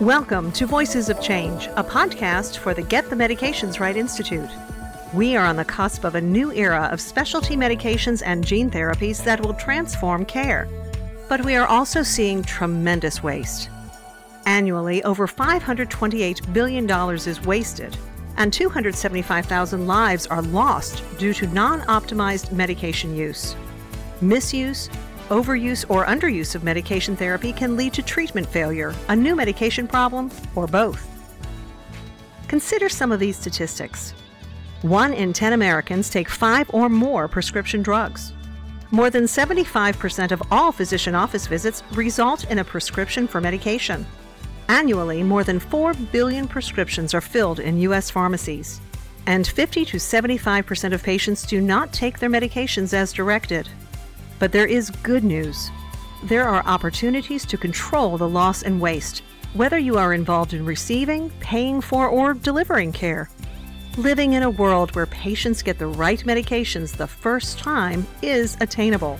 Welcome to Voices of Change, a podcast for the Get the Medications Right Institute. We are on the cusp of a new era of specialty medications and gene therapies that will transform care. But we are also seeing tremendous waste. Annually, over $528 billion is wasted, and 275,000 lives are lost due to non optimized medication use. Misuse, Overuse or underuse of medication therapy can lead to treatment failure, a new medication problem, or both. Consider some of these statistics. One in 10 Americans take five or more prescription drugs. More than 75% of all physician office visits result in a prescription for medication. Annually, more than 4 billion prescriptions are filled in U.S. pharmacies. And 50 to 75% of patients do not take their medications as directed. But there is good news. There are opportunities to control the loss and waste, whether you are involved in receiving, paying for, or delivering care. Living in a world where patients get the right medications the first time is attainable.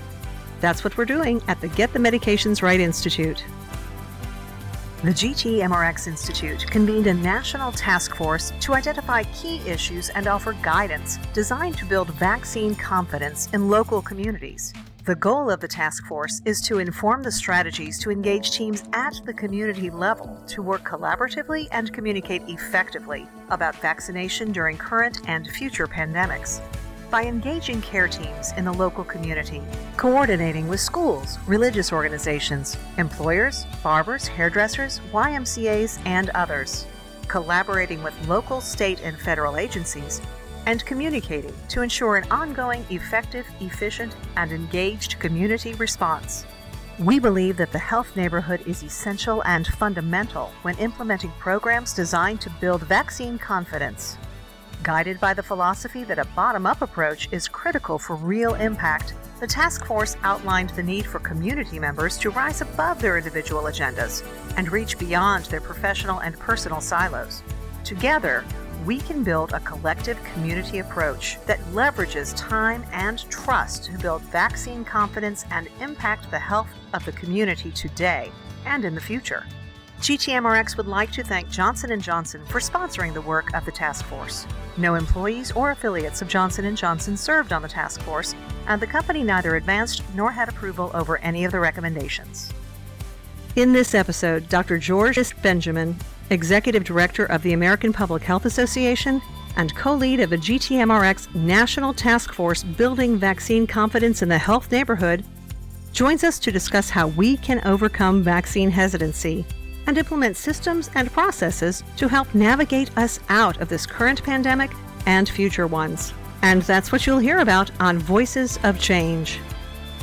That's what we're doing at the Get the Medications Right Institute. The GTMRX Institute convened a national task force to identify key issues and offer guidance designed to build vaccine confidence in local communities. The goal of the task force is to inform the strategies to engage teams at the community level to work collaboratively and communicate effectively about vaccination during current and future pandemics. By engaging care teams in the local community, coordinating with schools, religious organizations, employers, barbers, hairdressers, YMCAs, and others, collaborating with local, state, and federal agencies, and communicating to ensure an ongoing, effective, efficient, and engaged community response. We believe that the health neighborhood is essential and fundamental when implementing programs designed to build vaccine confidence. Guided by the philosophy that a bottom up approach is critical for real impact, the task force outlined the need for community members to rise above their individual agendas and reach beyond their professional and personal silos. Together, we can build a collective community approach that leverages time and trust to build vaccine confidence and impact the health of the community today and in the future. GTMRX would like to thank Johnson & Johnson for sponsoring the work of the task force. No employees or affiliates of Johnson & Johnson served on the task force, and the company neither advanced nor had approval over any of the recommendations. In this episode, Dr. Georges Benjamin Executive Director of the American Public Health Association, and co lead of the GTMRX National Task Force Building Vaccine Confidence in the Health Neighborhood, joins us to discuss how we can overcome vaccine hesitancy and implement systems and processes to help navigate us out of this current pandemic and future ones. And that's what you'll hear about on Voices of Change.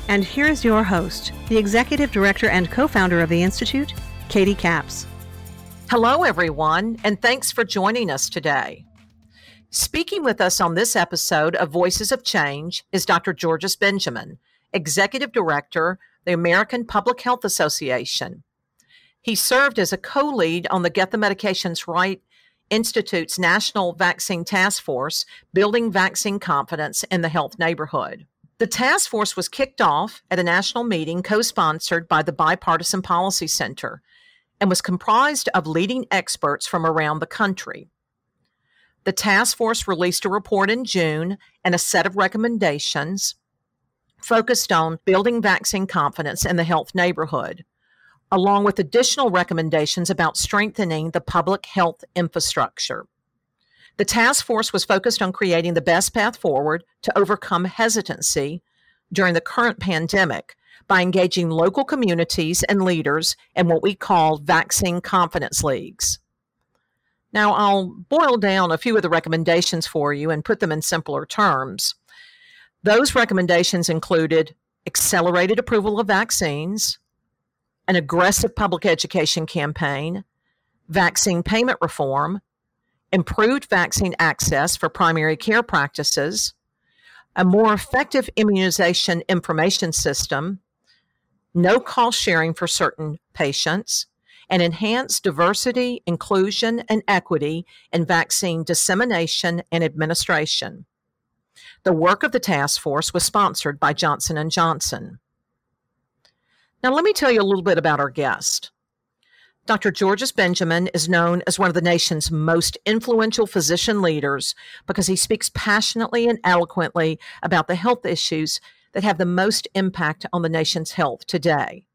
And here's your host, the Executive Director and co founder of the Institute, Katie Capps. Hello, everyone, and thanks for joining us today. Speaking with us on this episode of Voices of Change is Dr. Georges Benjamin, Executive Director, the American Public Health Association. He served as a co lead on the Get the Medications Right Institute's National Vaccine Task Force, building vaccine confidence in the health neighborhood. The task force was kicked off at a national meeting co sponsored by the Bipartisan Policy Center and was comprised of leading experts from around the country. The task force released a report in June and a set of recommendations focused on building vaccine confidence in the health neighborhood, along with additional recommendations about strengthening the public health infrastructure. The task force was focused on creating the best path forward to overcome hesitancy during the current pandemic by engaging local communities and leaders in what we call vaccine confidence leagues. Now, I'll boil down a few of the recommendations for you and put them in simpler terms. Those recommendations included accelerated approval of vaccines, an aggressive public education campaign, vaccine payment reform, improved vaccine access for primary care practices, a more effective immunization information system, no cost sharing for certain patients, and enhance diversity, inclusion, and equity in vaccine dissemination and administration. The work of the task force was sponsored by Johnson & Johnson. Now let me tell you a little bit about our guest. Dr. Georges Benjamin is known as one of the nation's most influential physician leaders because he speaks passionately and eloquently about the health issues that have the most impact on the nation's health today.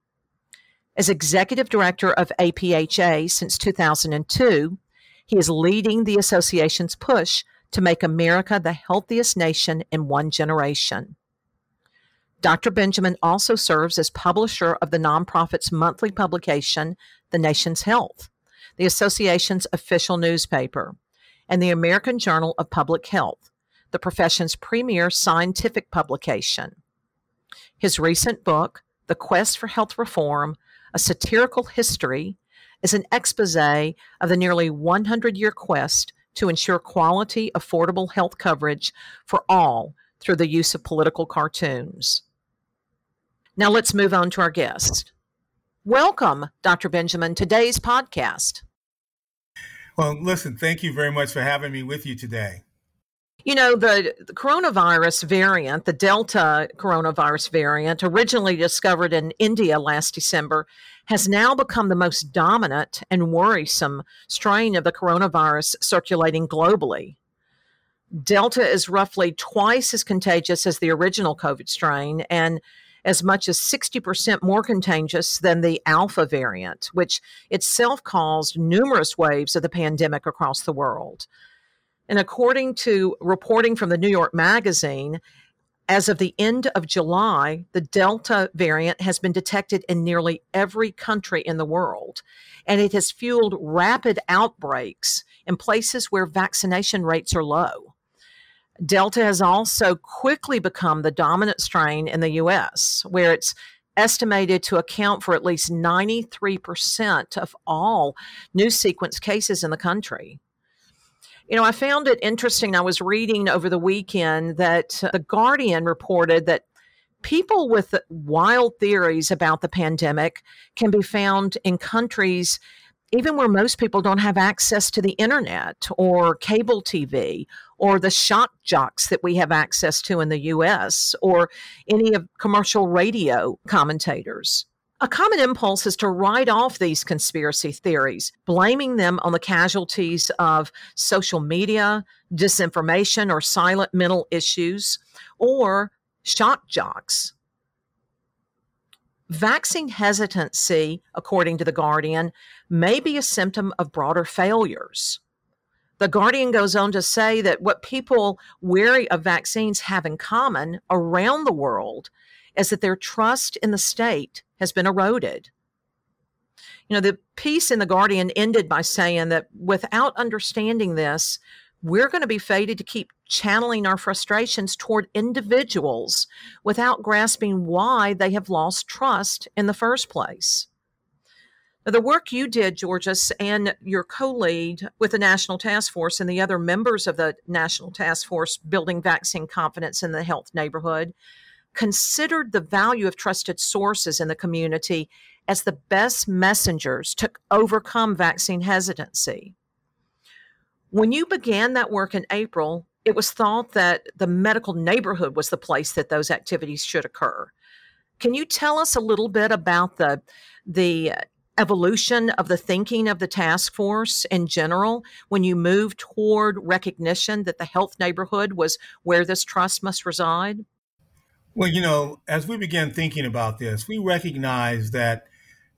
As executive director of APHA since 2002, he is leading the association's push to make America the healthiest nation in one generation. Dr. Benjamin also serves as publisher of the nonprofit's monthly publication, The Nation's Health, the association's official newspaper, and the American Journal of Public Health, the profession's premier scientific publication. His recent book, The Quest for Health Reform A Satirical History, is an expose of the nearly 100 year quest to ensure quality, affordable health coverage for all through the use of political cartoons. Now let's move on to our guest. Welcome, Dr. Benjamin, today's podcast. Well, listen, thank you very much for having me with you today. You know, the, the, coronavirus variant, the Delta coronavirus variant, originally discovered in India last December, has now become the most dominant and worrisome strain of the coronavirus circulating globally. Delta is roughly twice as contagious as the original COVID strain and as much as 60% more contagious than the Alpha variant, which itself caused numerous waves of the pandemic across the world. And according to reporting from the New York Magazine, as of the end of July, the Delta variant has been detected in nearly every country in the world, and it has fueled rapid outbreaks in places where vaccination rates are low. Delta has also quickly become the dominant strain in the US, where it's estimated to account for at least 93% of all new sequence cases in the country. You know, I found it interesting. I was reading over the weekend that The Guardian reported that people with wild theories about the pandemic can be found in countries even where most people don't have access to the internet or cable TV or the shock jocks that we have access to in the US or any of commercial radio commentators. A common impulse is to write off these conspiracy theories, blaming them on the casualties of social media, disinformation, or silent mental issues, or shock jocks. Vaccine hesitancy, according to The Guardian, may be a symptom of broader failures. The Guardian goes on to say that what people wary of vaccines have in common around the world is that their trust in the state has been eroded. You know, the piece in The Guardian ended by saying that without understanding this, we're going to be fated to keep channeling our frustrations toward individuals without grasping why they have lost trust in the first place. Now, the work you did, Georges, and your co lead with the National Task Force and the other members of the National Task Force building vaccine confidence in the health neighborhood considered the value of trusted sources in the community as the best messengers to overcome vaccine hesitancy. When you began that work in April, it was thought that the medical neighborhood was the place that those activities should occur. Can you tell us a little bit about the the evolution of the thinking of the task force in general when you moved toward recognition that the health neighborhood was where this trust must reside? Well, you know, as we began thinking about this, we recognized that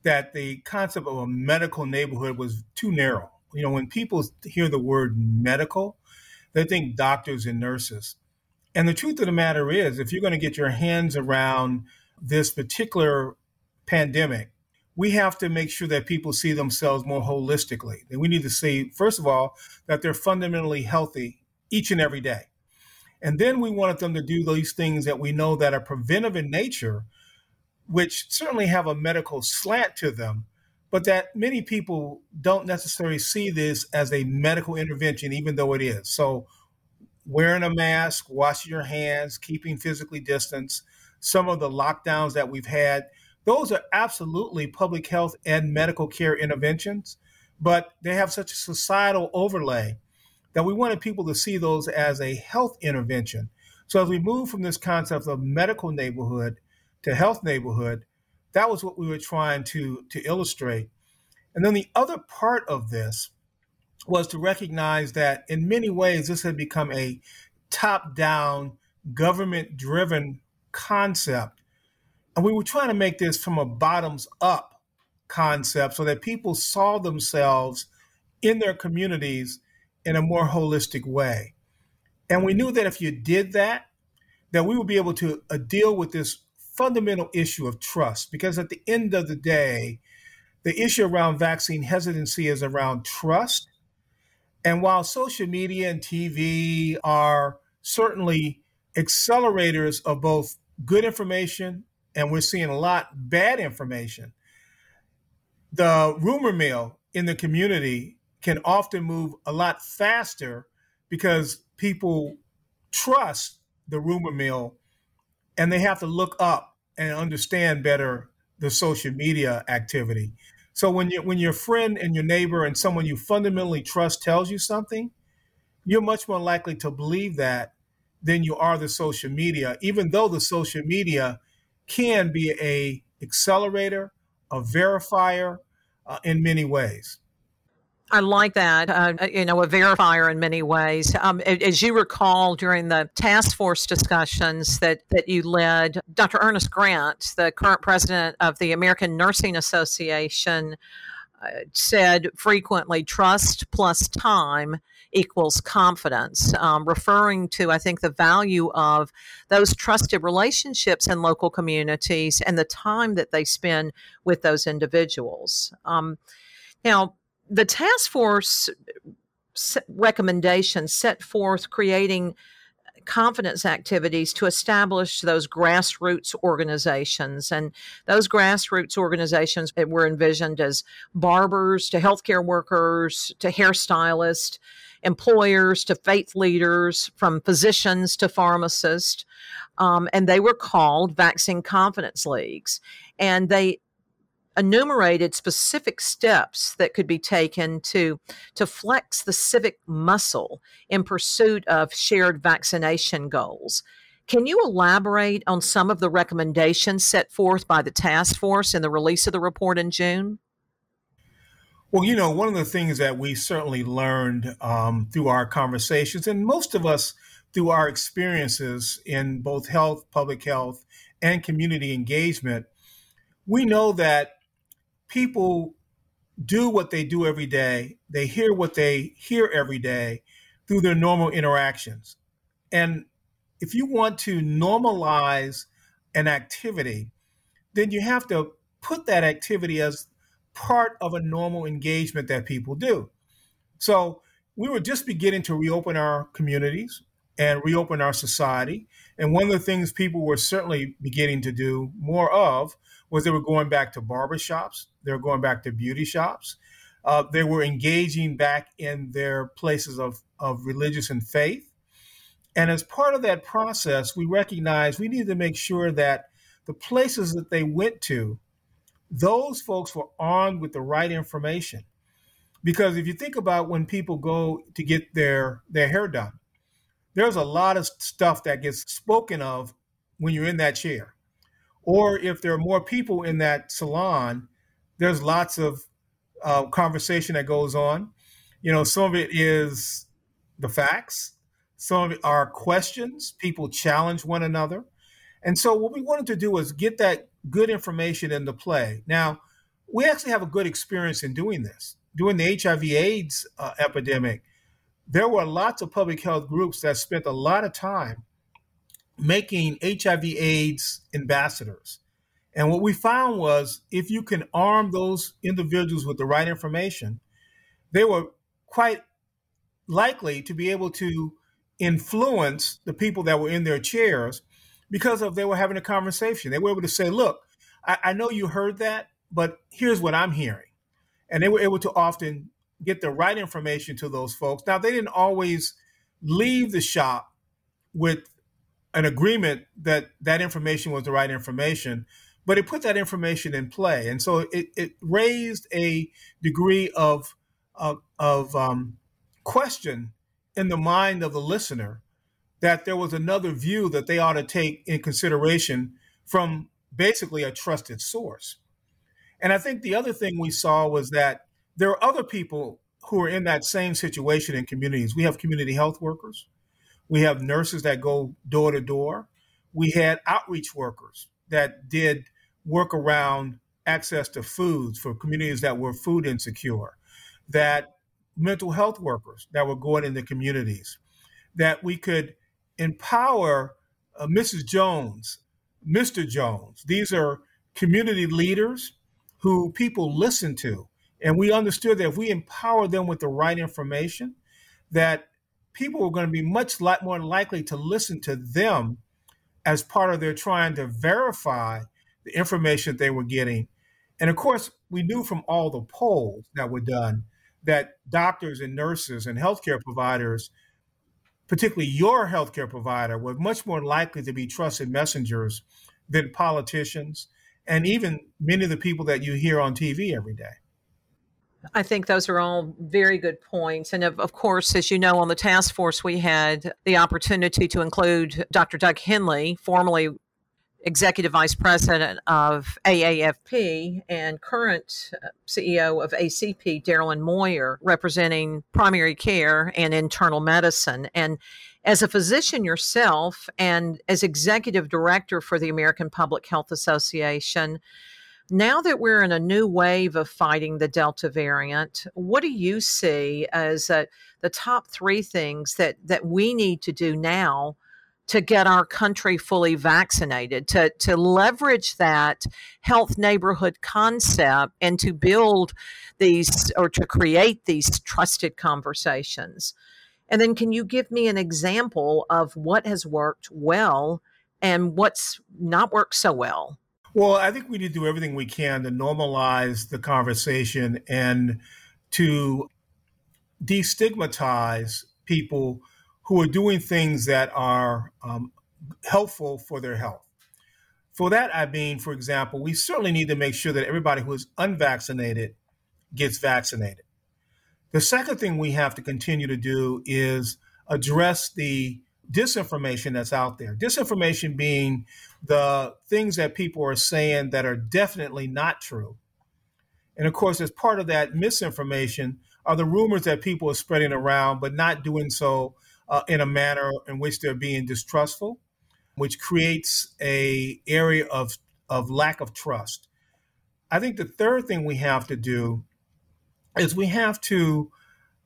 that the concept of a medical neighborhood was too narrow. You know, when people hear the word medical, they think doctors and nurses. And the truth of the matter is, if you're going to get your hands around this particular pandemic, we have to make sure that people see themselves more holistically. And we need to see, first of all, that they're fundamentally healthy each and every day. And then we wanted them to do these things that we know that are preventive in nature, which certainly have a medical slant to them, but that many people don't necessarily see this as a medical intervention, even though it is. So, wearing a mask, washing your hands, keeping physically distance, some of the lockdowns that we've had, those are absolutely public health and medical care interventions, but they have such a societal overlay that we wanted people to see those as a health intervention. So as we move from this concept of medical neighborhood to health neighborhood, that was what we were trying to to illustrate. And then the other part of this was to recognize that in many ways this had become a top down, government driven concept. And we were trying to make this from a bottoms up concept so that people saw themselves in their communities in a more holistic way. And we knew that if you did that, that we would be able to uh, deal with this fundamental issue of trust. Because at the end of the day, the issue around vaccine hesitancy is around trust. And while social media and TV are certainly accelerators of both good information and we're seeing a lot bad information, the rumor mill in the community can often move a lot faster because people trust the rumor mill and they have to look up and understand better the social media activity. So when you when your friend and your neighbor and someone you fundamentally trust tells you something, you're much more likely to believe that than you are the social media, even though the social media can be a accelerator, a verifier uh, in many ways. I like that. Uh, uh, you know, a verifier in many ways. Um, as you recall, during the task force discussions that that you led, Dr. Ernest Grant, the current president of the American Nursing Association, uh, said frequently, "Trust plus time." equals confidence, um, referring to, I think, the value of those trusted relationships in local communities and the time that they spend with those individuals. Um, now, the task force recommendations set forth creating confidence activities to establish those grassroots organizations. And those grassroots organizations were envisioned as barbers to healthcare workers to hairstylists, employers to faith leaders, from physicians to pharmacists. Um, and they were called Vaccine Confidence Leagues. And they enumerated specific steps that could be taken to to flex the civic muscle in pursuit of shared vaccination goals. Can you elaborate on some of the recommendations set forth by the task force in the release of the report in June? Well, you know, one of the things that we certainly learned um, through our conversations, and most of us through our experiences in both health, public health, and community engagement, we know that people do what they do every day, they hear what they hear every day through their normal interactions. And if you want to normalize an activity, then you have to put that activity as part of a normal engagement that people do. So we were just beginning to reopen our communities and reopen our society. And one of the things people were certainly beginning to do more of was they were going back to barber shops, they were going back to beauty shops, uh, they were engaging back in their places of, of religious and faith. And as part of that process, we recognized we needed to make sure that the places that they went to, those folks were armed with the right information. Because if you think about when people go to get their, their hair done, there's a lot of stuff that gets spoken of when you're in that chair. Or if there are more people in that salon, there's lots of uh, conversation that goes on. You know, some of it is the facts, some of it are questions. People challenge one another. And so, what we wanted to do was get that good information into play. Now, we actually have a good experience in doing this. During the HIV/AIDS uh, epidemic, there were lots of public health groups that spent a lot of time making HIV AIDS ambassadors. And what we found was if you can arm those individuals with the right information, they were quite likely to be able to influence the people that were in their chairs because of they were having a conversation. They were able to say, look, I, I know you heard that, but here's what I'm hearing. And they were able to often get the right information to those folks. Now, they didn't always leave the shop with an agreement that that information was the right information, but it put that information in play, and so it, it raised a degree of of, of um, question in the mind of the listener that there was another view that they ought to take in consideration from basically a trusted source. And I think the other thing we saw was that there are other people who are in that same situation in communities. We have community health workers, we have nurses that go door to door, we had outreach workers that did work around access to foods for communities that were food insecure, that mental health workers that were going in the communities, that we could empower uh, Mrs. Jones, Mr. Jones. These are community leaders who people listen to. And we understood that if we empower them with the right information, that people were going to be much more likely to listen to them as part of their trying to verify the information they were getting. And of course, we knew from all the polls that were done that doctors and nurses and healthcare providers, particularly your healthcare provider, were much more likely to be trusted messengers than politicians and even many of the people that you hear on TV every day. I think those are all very good points. And of, of, course, as you know, on the task force, we had the opportunity to include Dr. Doug Henley, formerly executive vice president of AAFP and current uh, CEO of ACP, Darilyn Moyer, representing primary care and internal medicine. And as a physician yourself and as executive director for the American Public Health Association, now that we're in a new wave of fighting the Delta variant, what do you see as uh, the top three things that, that we need to do now to get our country fully vaccinated, to, to leverage that health neighborhood concept and to build these or to create these trusted conversations. And then, can you give me an example of what has worked well and what's not worked so well? Well, I think we need to do everything we can to normalize the conversation and to destigmatize people who are doing things that are um, helpful for their health. For that, I mean, for example, we certainly need to make sure that everybody who is unvaccinated gets vaccinated. The second thing we have to continue to do is address the disinformation that's out there. Disinformation being the things that people are saying that are definitely not true. And of course, as part of that misinformation are the rumors that people are spreading around, but not doing so uh, in a manner in which they're being distrustful, which creates a area of, of lack of trust. I think the third thing we have to do is we have to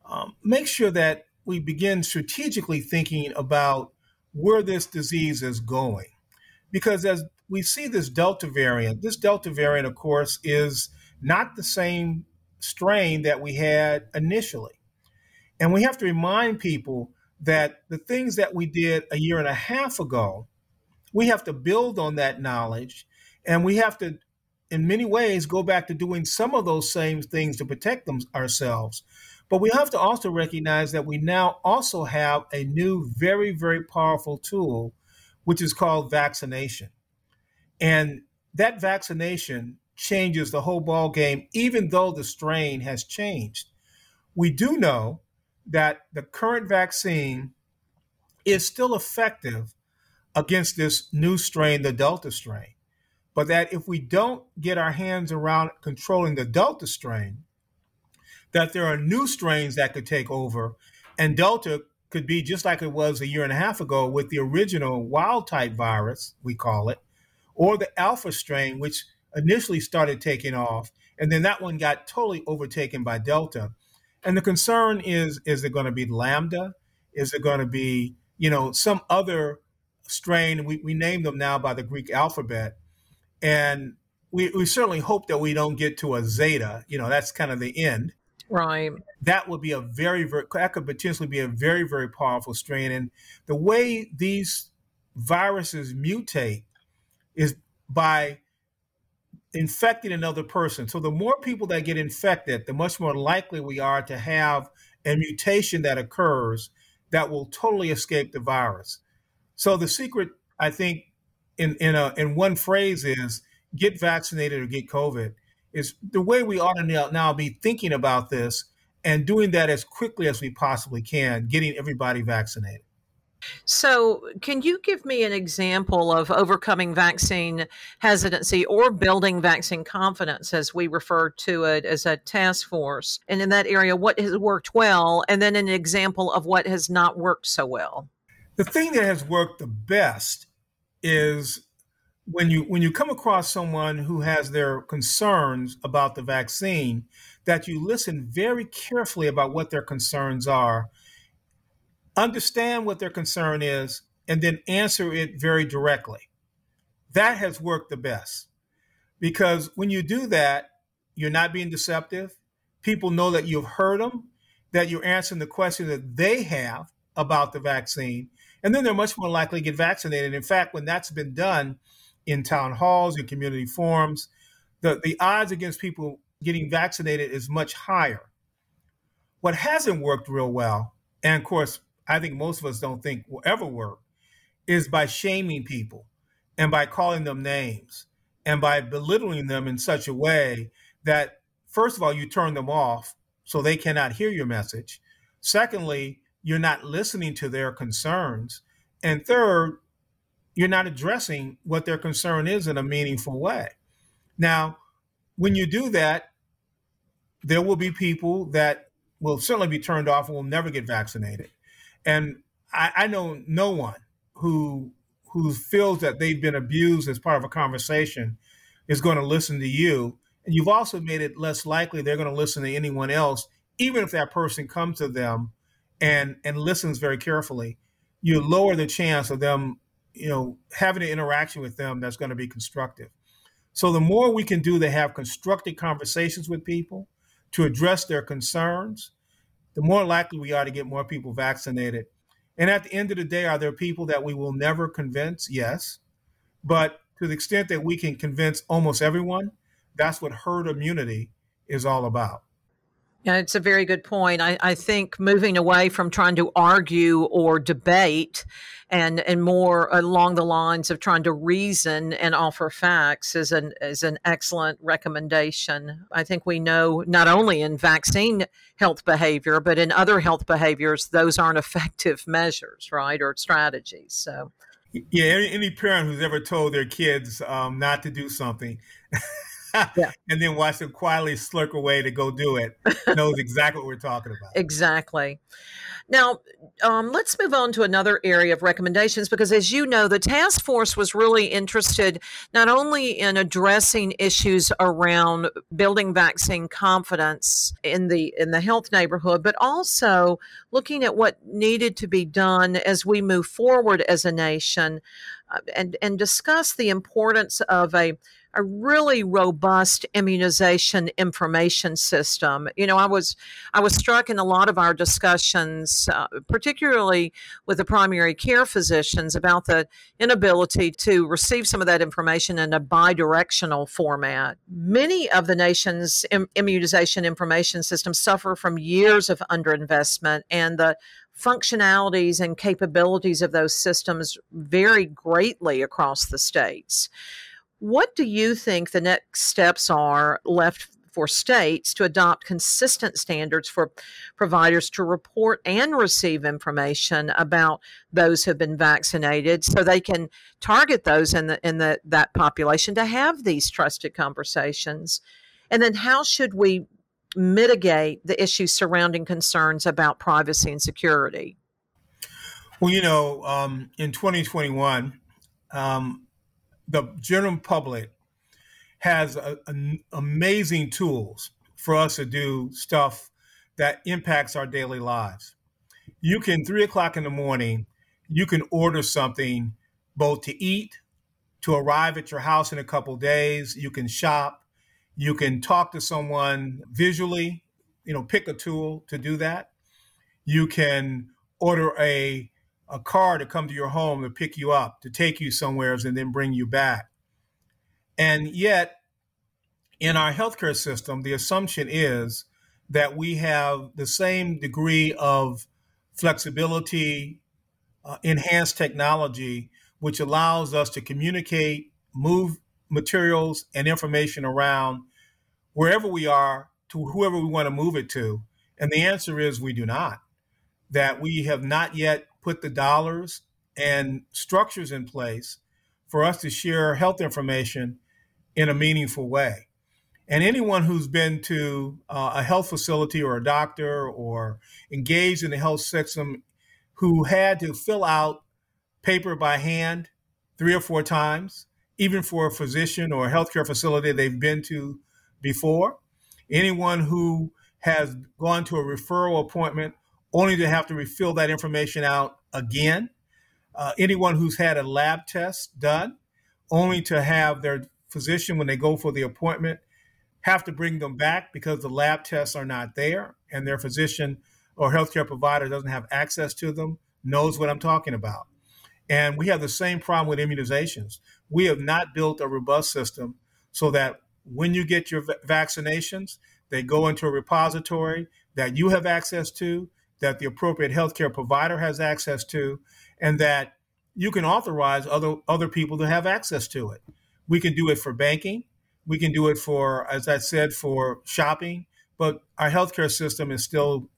um, make sure that we begin strategically thinking about where this disease is going. Because as we see this Delta variant, this Delta variant, of course, is not the same strain that we had initially. And we have to remind people that the things that we did a year and a half ago, we have to build on that knowledge and we have to, in many ways, go back to doing some of those same things to protect them, ourselves. But we have to also recognize that we now also have a new, very, very powerful tool, which is called vaccination. And that vaccination changes the whole ball game, even though the strain has changed. We do know that the current vaccine is still effective against this new strain, the Delta strain. But that if we don't get our hands around controlling the Delta strain, that there are new strains that could take over, and Delta could be just like it was a year and a half ago with the original wild type virus, we call it, or the Alpha strain, which initially started taking off, and then that one got totally overtaken by Delta. And the concern is is it going to be lambda? Is it going to be, you know, some other strain? We, we name them now by the Greek alphabet. And we, we certainly hope that we don't get to a zeta. You know, that's kind of the end. Right. That would be a very, very, that could potentially be a very, very powerful strain. And the way these viruses mutate is by infecting another person. So the more people that get infected, the much more likely we are to have a mutation that occurs that will totally escape the virus. So the secret, I think, in in a in one phrase is get vaccinated or get COVID. Is the way we ought to now, be thinking about this and doing that as quickly as we possibly can, getting everybody vaccinated. So, can you give me an example of overcoming vaccine hesitancy or building vaccine confidence, as we refer to it as a task force? And in that area, what has worked well, and then an example of what has not worked so well? The thing that has worked the best is when you when you come across someone who has their concerns about the vaccine that you listen very carefully about what their concerns are understand what their concern is and then answer it very directly. That has worked the best. Because when you do that you're not being deceptive. People know that you've heard them that you're answering the question that they have about the vaccine and then they're much more likely to get vaccinated. In fact when that's been done in town halls and community forums, the, the odds against people getting vaccinated is much higher. What hasn't worked real well, and of course, I think most of us don't think will ever work, is by shaming people and by calling them names and by belittling them in such a way that, first of all, you turn them off so they cannot hear your message. Secondly, you're not listening to their concerns. And third, you're not addressing what their concern is in a meaningful way. Now, when you do that, there will be people that will certainly be turned off and will never get vaccinated. And I, I know no one who who feels that they've been abused as part of a conversation is going to listen to you. And you've also made it less likely they're going to listen to anyone else, even if that person comes to them and and listens very carefully. You lower the chance of them you know, having an interaction with them that's going to be constructive. So the more we can do to have constructive conversations with people to address their concerns, the more likely we are to get more people vaccinated. And at the end of the day, are there people that we will never convince? Yes. But to the extent that we can convince almost everyone, that's what herd immunity is all about. Yeah, it's a very good point. I, I, think moving away from trying to argue or debate and and more along the lines of trying to reason and offer facts is an is an excellent recommendation. I think we know not only in vaccine health behavior, but in other health behaviors, those aren't effective measures, right, or strategies. So yeah, any, any parent who's ever told their kids um, not to do something yeah. and then watch them quietly slurk away to go do it knows exactly what we're talking about. Exactly. Now, um, let's move on to another area of recommendations because, as you know, the task force was really interested not only in addressing issues around building vaccine confidence in the in the health neighborhood, but also looking at what needed to be done as we move forward as a nation, uh, and and discuss the importance of a a really robust immunization information system. You know, I was I was struck in a lot of our discussions, uh, particularly with the primary care physicians, about the inability to receive some of that information in a bidirectional format. Many of the nation's Im- immunization information systems suffer from years of underinvestment, and the functionalities and capabilities of those systems vary greatly across the states. What do you think the next steps are left for states to adopt consistent standards for providers to report and receive information about those who have been vaccinated so they can target those in the in the that population to have these trusted conversations? And then how should we mitigate the issues surrounding concerns about privacy and security? Well you know um, in 2021 um, the general public has a, a, amazing tools for us to do stuff that impacts our daily lives. You can three o'clock in the morning, you can order something both to eat, to arrive at your house in a couple days. You can shop, you can talk to someone visually. You know, pick a tool to do that. You can order a a car to come to your home to pick you up, to take you somewheres, and then bring you back. And yet, in our healthcare system, the assumption is that we have the same degree of flexibility, uh, enhanced technology, which allows us to communicate, move materials and information around wherever we are to whoever we want to move it to. And the answer is we do not. That we have not yet put the dollars and structures in place for us to share health information in a meaningful way. And anyone who's been to uh, a health facility or a doctor or engaged in the health system who had to fill out paper by hand three or four times, even for a physician or a healthcare facility they've been to before, anyone who has gone to a referral appointment only to have to refill that information out again, uh, anyone who's had a lab test done only to have their physician, when they go for the appointment, have to bring them back because the lab tests are not there and their physician or healthcare provider doesn't have access to them, knows what I'm talking about. And we have the same problem with immunizations. We have not built a robust system so that when you get your vaccinations, they go into a repository that you have access to, that the appropriate healthcare provider has access to, and that you can authorize other other people to have access to it. We can do it for banking. We can do it for, as I said, for shopping. But our healthcare system is still,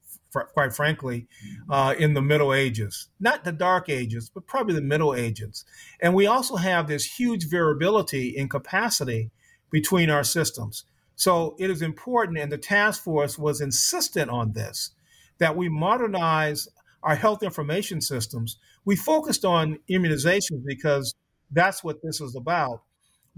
quite frankly, uh, in the Middle Ages. Not the Dark Ages, but probably the Middle Ages. And we also have this huge variability in capacity between our systems. So it is important, and the task force was insistent on this, that we modernize our health information systems. We focused on immunizations because that's what this is about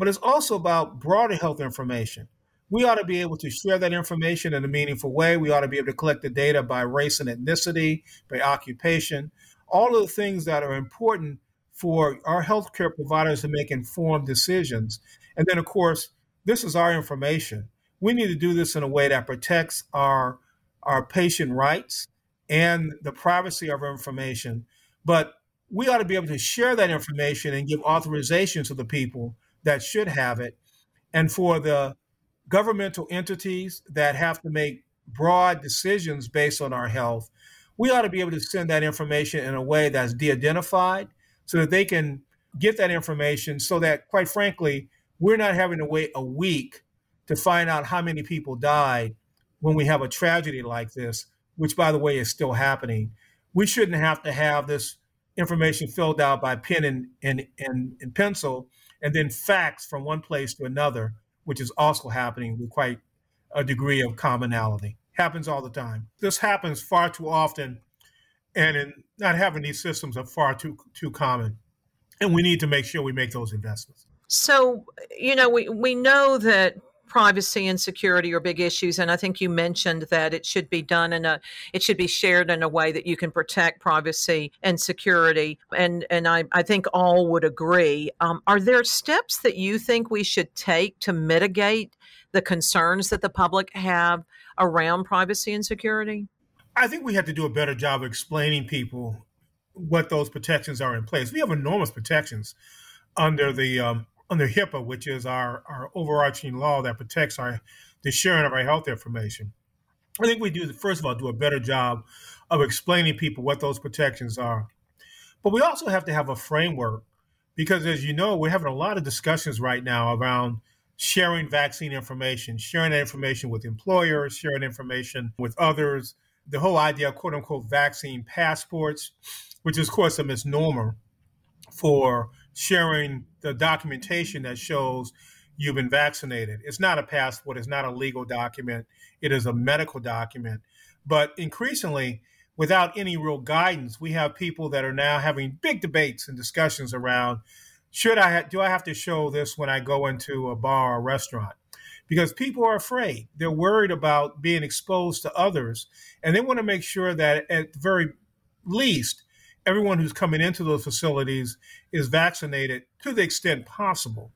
but it's also about broader health information. We ought to be able to share that information in a meaningful way. We ought to be able to collect the data by race and ethnicity, by occupation, all of the things that are important for our healthcare providers to make informed decisions. And then, of course, this is our information. We need to do this in a way that protects our, our patient rights and the privacy of our information. But we ought to be able to share that information and give authorization to the people that should have it, and for the governmental entities that have to make broad decisions based on our health, we ought to be able to send that information in a way that's de identified so that they can get that information so that, quite frankly, we're not having to wait a week to find out how many people died when we have a tragedy like this, which, by the way, is still happening. We shouldn't have to have this information filled out by pen and, and, and, and pencil and then fax from one place to another, which is also happening with quite a degree of commonality. Happens all the time. This happens far too often, and in not having these systems are far too too common. And we need to make sure we make those investments. So, you know, we, we know that privacy and security are big issues and i think you mentioned that it should be done in a it should be shared in a way that you can protect privacy and security and and i, I think all would agree. Um, are there steps that you think we should take to mitigate the concerns that the public have around privacy and security? I think we have to do a better job of explaining people what those protections are in place. We have enormous protections under the um, under HIPAA, which is our, our overarching law that protects our the sharing of our health information. I think we do first of all do a better job of explaining people what those protections are. But we also have to have a framework because as you know, we're having a lot of discussions right now around sharing vaccine information, sharing information with employers, sharing information with others, the whole idea of quote unquote vaccine passports, which is of course a misnomer for sharing the documentation that shows you've been vaccinated. It's not a passport, it's not a legal document, it is a medical document. But increasingly, without any real guidance, we have people that are now having big debates and discussions around should I ha- do I have to show this when I go into a bar or restaurant? Because people are afraid. They're worried about being exposed to others, and they want to make sure that at the very least everyone who's coming into those facilities is vaccinated to the extent possible.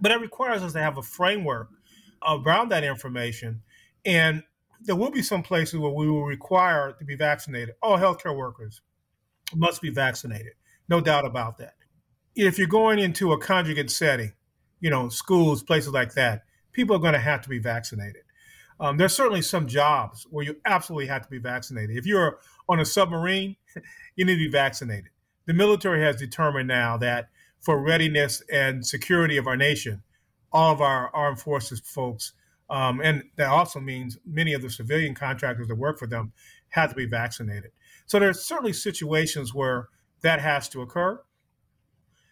But it requires us to have a framework around that information. And there will be some places where we will require to be vaccinated. All healthcare workers must be vaccinated, no doubt about that. If you're going into a congregate setting, you know, schools, places like that, people are going to have to be vaccinated. Um, there's certainly some jobs where you absolutely have to be vaccinated. If you're on a submarine, you need to be vaccinated. The military has determined now that for readiness and security of our nation, all of our armed forces folks, um, and that also means many of the civilian contractors that work for them have to be vaccinated. So there are certainly situations where that has to occur.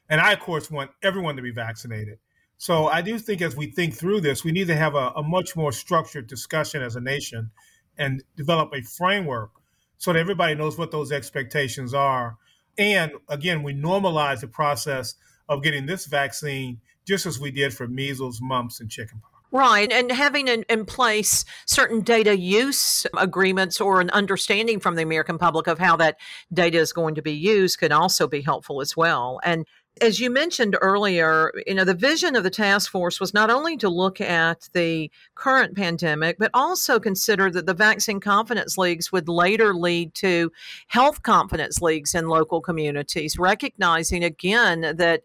And I, of course, want everyone to be vaccinated. So I do think as we think through this, we need to have a, a much more structured discussion as a nation and develop a framework so that everybody knows what those expectations are. And again, we normalize the process of getting this vaccine just as we did for measles, mumps, and chickenpox. Right. And having in, in, place certain data use agreements or an understanding from the American public of how that data is going to be used could also be helpful as well. And as you mentioned earlier, you know, the vision of the task force was not only to look at the current pandemic, but also consider that the vaccine confidence leagues would later lead to health confidence leagues in local communities, recognizing again that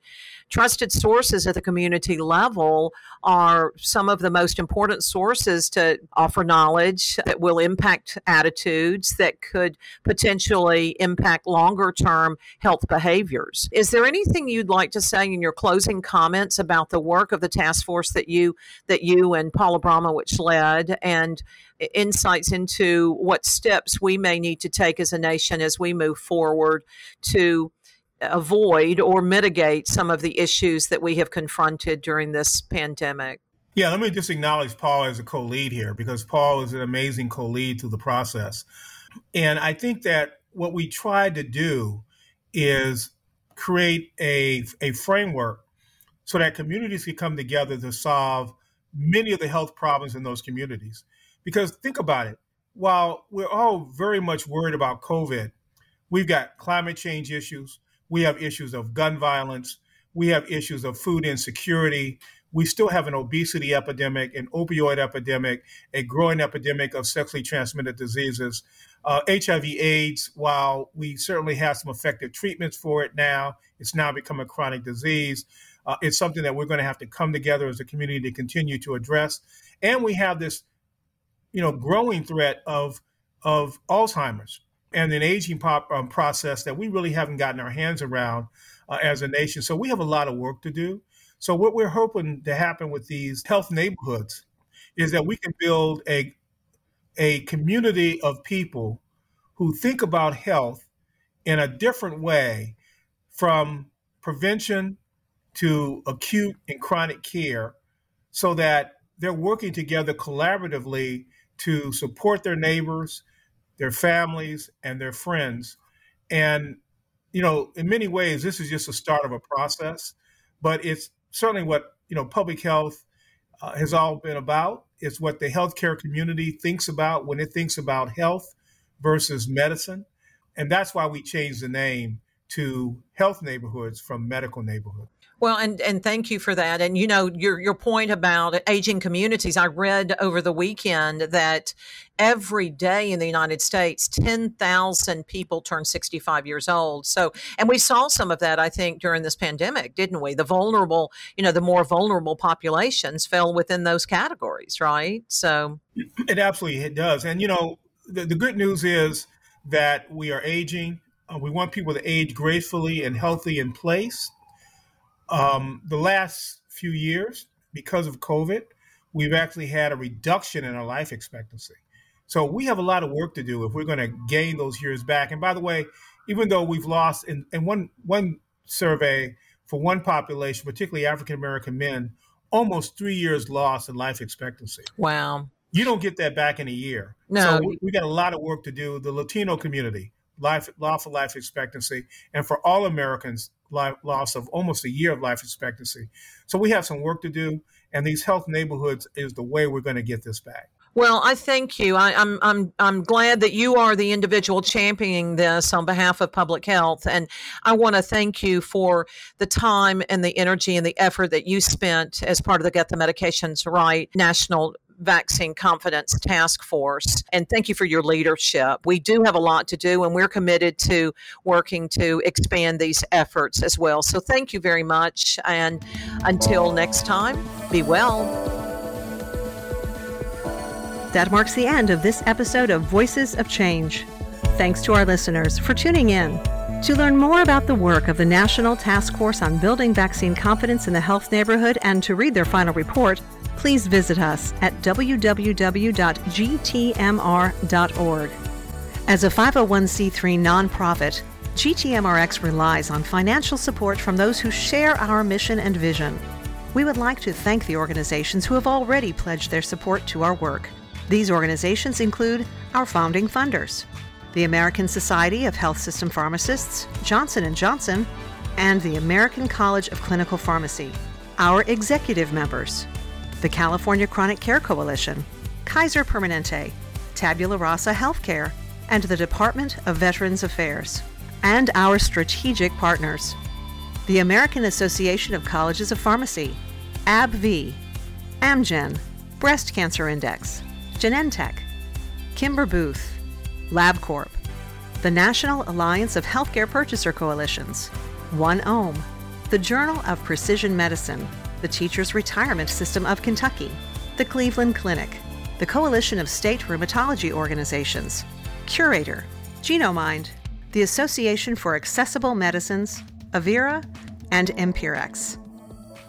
trusted sources at the community level are some of the most important sources to offer knowledge that will impact attitudes that could potentially impact longer term health behaviors. Is there anything you'd like to say in your closing comments about the work of the task force that you that you and Paul Abramowitz led and insights into what steps we may need to take as a nation as we move forward to avoid or mitigate some of the issues that we have confronted during this pandemic? Yeah, let me just acknowledge Paul as a co lead here because Paul is an amazing co lead through the process. And I think that what we tried to do is create a, a framework so that communities can come together to solve many of the health problems in those communities. Because think about it, while we're all very much worried about COVID, we've got climate change issues, we have issues of gun violence. We have issues of food insecurity. We still have an obesity epidemic, an opioid epidemic, a growing epidemic of sexually transmitted diseases. Uh, HIV AIDS, while we certainly have some effective treatments for it now, it's now become a chronic disease. Uh, it's something that we're going to have to come together as a community to continue to address. And we have this, you know, growing threat of of Alzheimer's and an aging pop, um, process that we really haven't gotten our hands around uh, as a nation. So we have a lot of work to do. So what we're hoping to happen with these health neighborhoods is that we can build a a community of people who think about health in a different way from prevention to acute and chronic care so that they're working together collaboratively to support their neighbors their families, and their friends. And, you know, in many ways, this is just the start of a process, but it's certainly what, you know, public health uh, has all been about. It's what the healthcare community thinks about when it thinks about health versus medicine. And that's why we changed the name to health neighborhoods from medical neighborhoods. Well, and and thank you for that. And you know your your point about aging communities. I read over the weekend that every day in the United States, ten thousand people turn sixty five years old. So, and we saw some of that, I think, during this pandemic, didn't we? The vulnerable, you know, the more vulnerable populations fell within those categories, right? So, it absolutely it does. And you know, the, the good news is that we are aging. Uh, we want people to age gracefully and healthy in place. Um, the last few years, because of COVID, we've actually had a reduction in our life expectancy. So we have a lot of work to do if we're going to gain those years back. And by the way, even though we've lost in, in one one survey for one population, particularly African American men, almost three years lost in life expectancy. Wow. You don't get that back in a year. No. So we, we got a lot of work to do. The Latino community, life lawful life expectancy, and for all Americans, life, loss of almost a year of life expectancy. So we have some work to do, and these health neighborhoods is the way we're going to get this back. Well, I thank you. I, I'm, I'm I'm glad that you are the individual championing this on behalf of public health, and I want to thank you for the time and the energy and the effort that you spent as part of the Get the Medications Right National Vaccine Confidence Task Force. And thank you for your leadership. We do have a lot to do, and we're committed to working to expand these efforts as well. So thank you very much. And until next time, be well. That marks the end of this episode of Voices of Change. Thanks to our listeners for tuning in. To learn more about the work of the National Task Force on Building Vaccine Confidence in the Health Neighborhood and to read their final report, please visit us at www.gtmr.org. As a 501c3 nonprofit, GTMRX relies on financial support from those who share our mission and vision. We would like to thank the organizations who have already pledged their support to our work. These organizations include our founding funders, the American Society of Health System Pharmacists, Johnson & Johnson, and the American College of Clinical Pharmacy. Our executive members, the California Chronic Care Coalition, Kaiser Permanente, Tabula Rasa Healthcare, and the Department of Veterans Affairs and our strategic partners. The American Association of Colleges of Pharmacy, AbbVie, Amgen, Breast Cancer Index, Genentech, Kimber Booth, LabCorp, the National Alliance of Healthcare Purchaser Coalitions, OneOme, the Journal of Precision Medicine, the Teachers Retirement System of Kentucky, the Cleveland Clinic, the Coalition of State Rheumatology Organizations, Curator, Genomind, the Association for Accessible Medicines, Avera, and Empirex.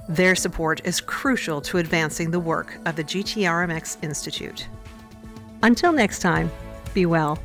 Their support is crucial to advancing the work of the GTMRX Institute. Until next time, be well.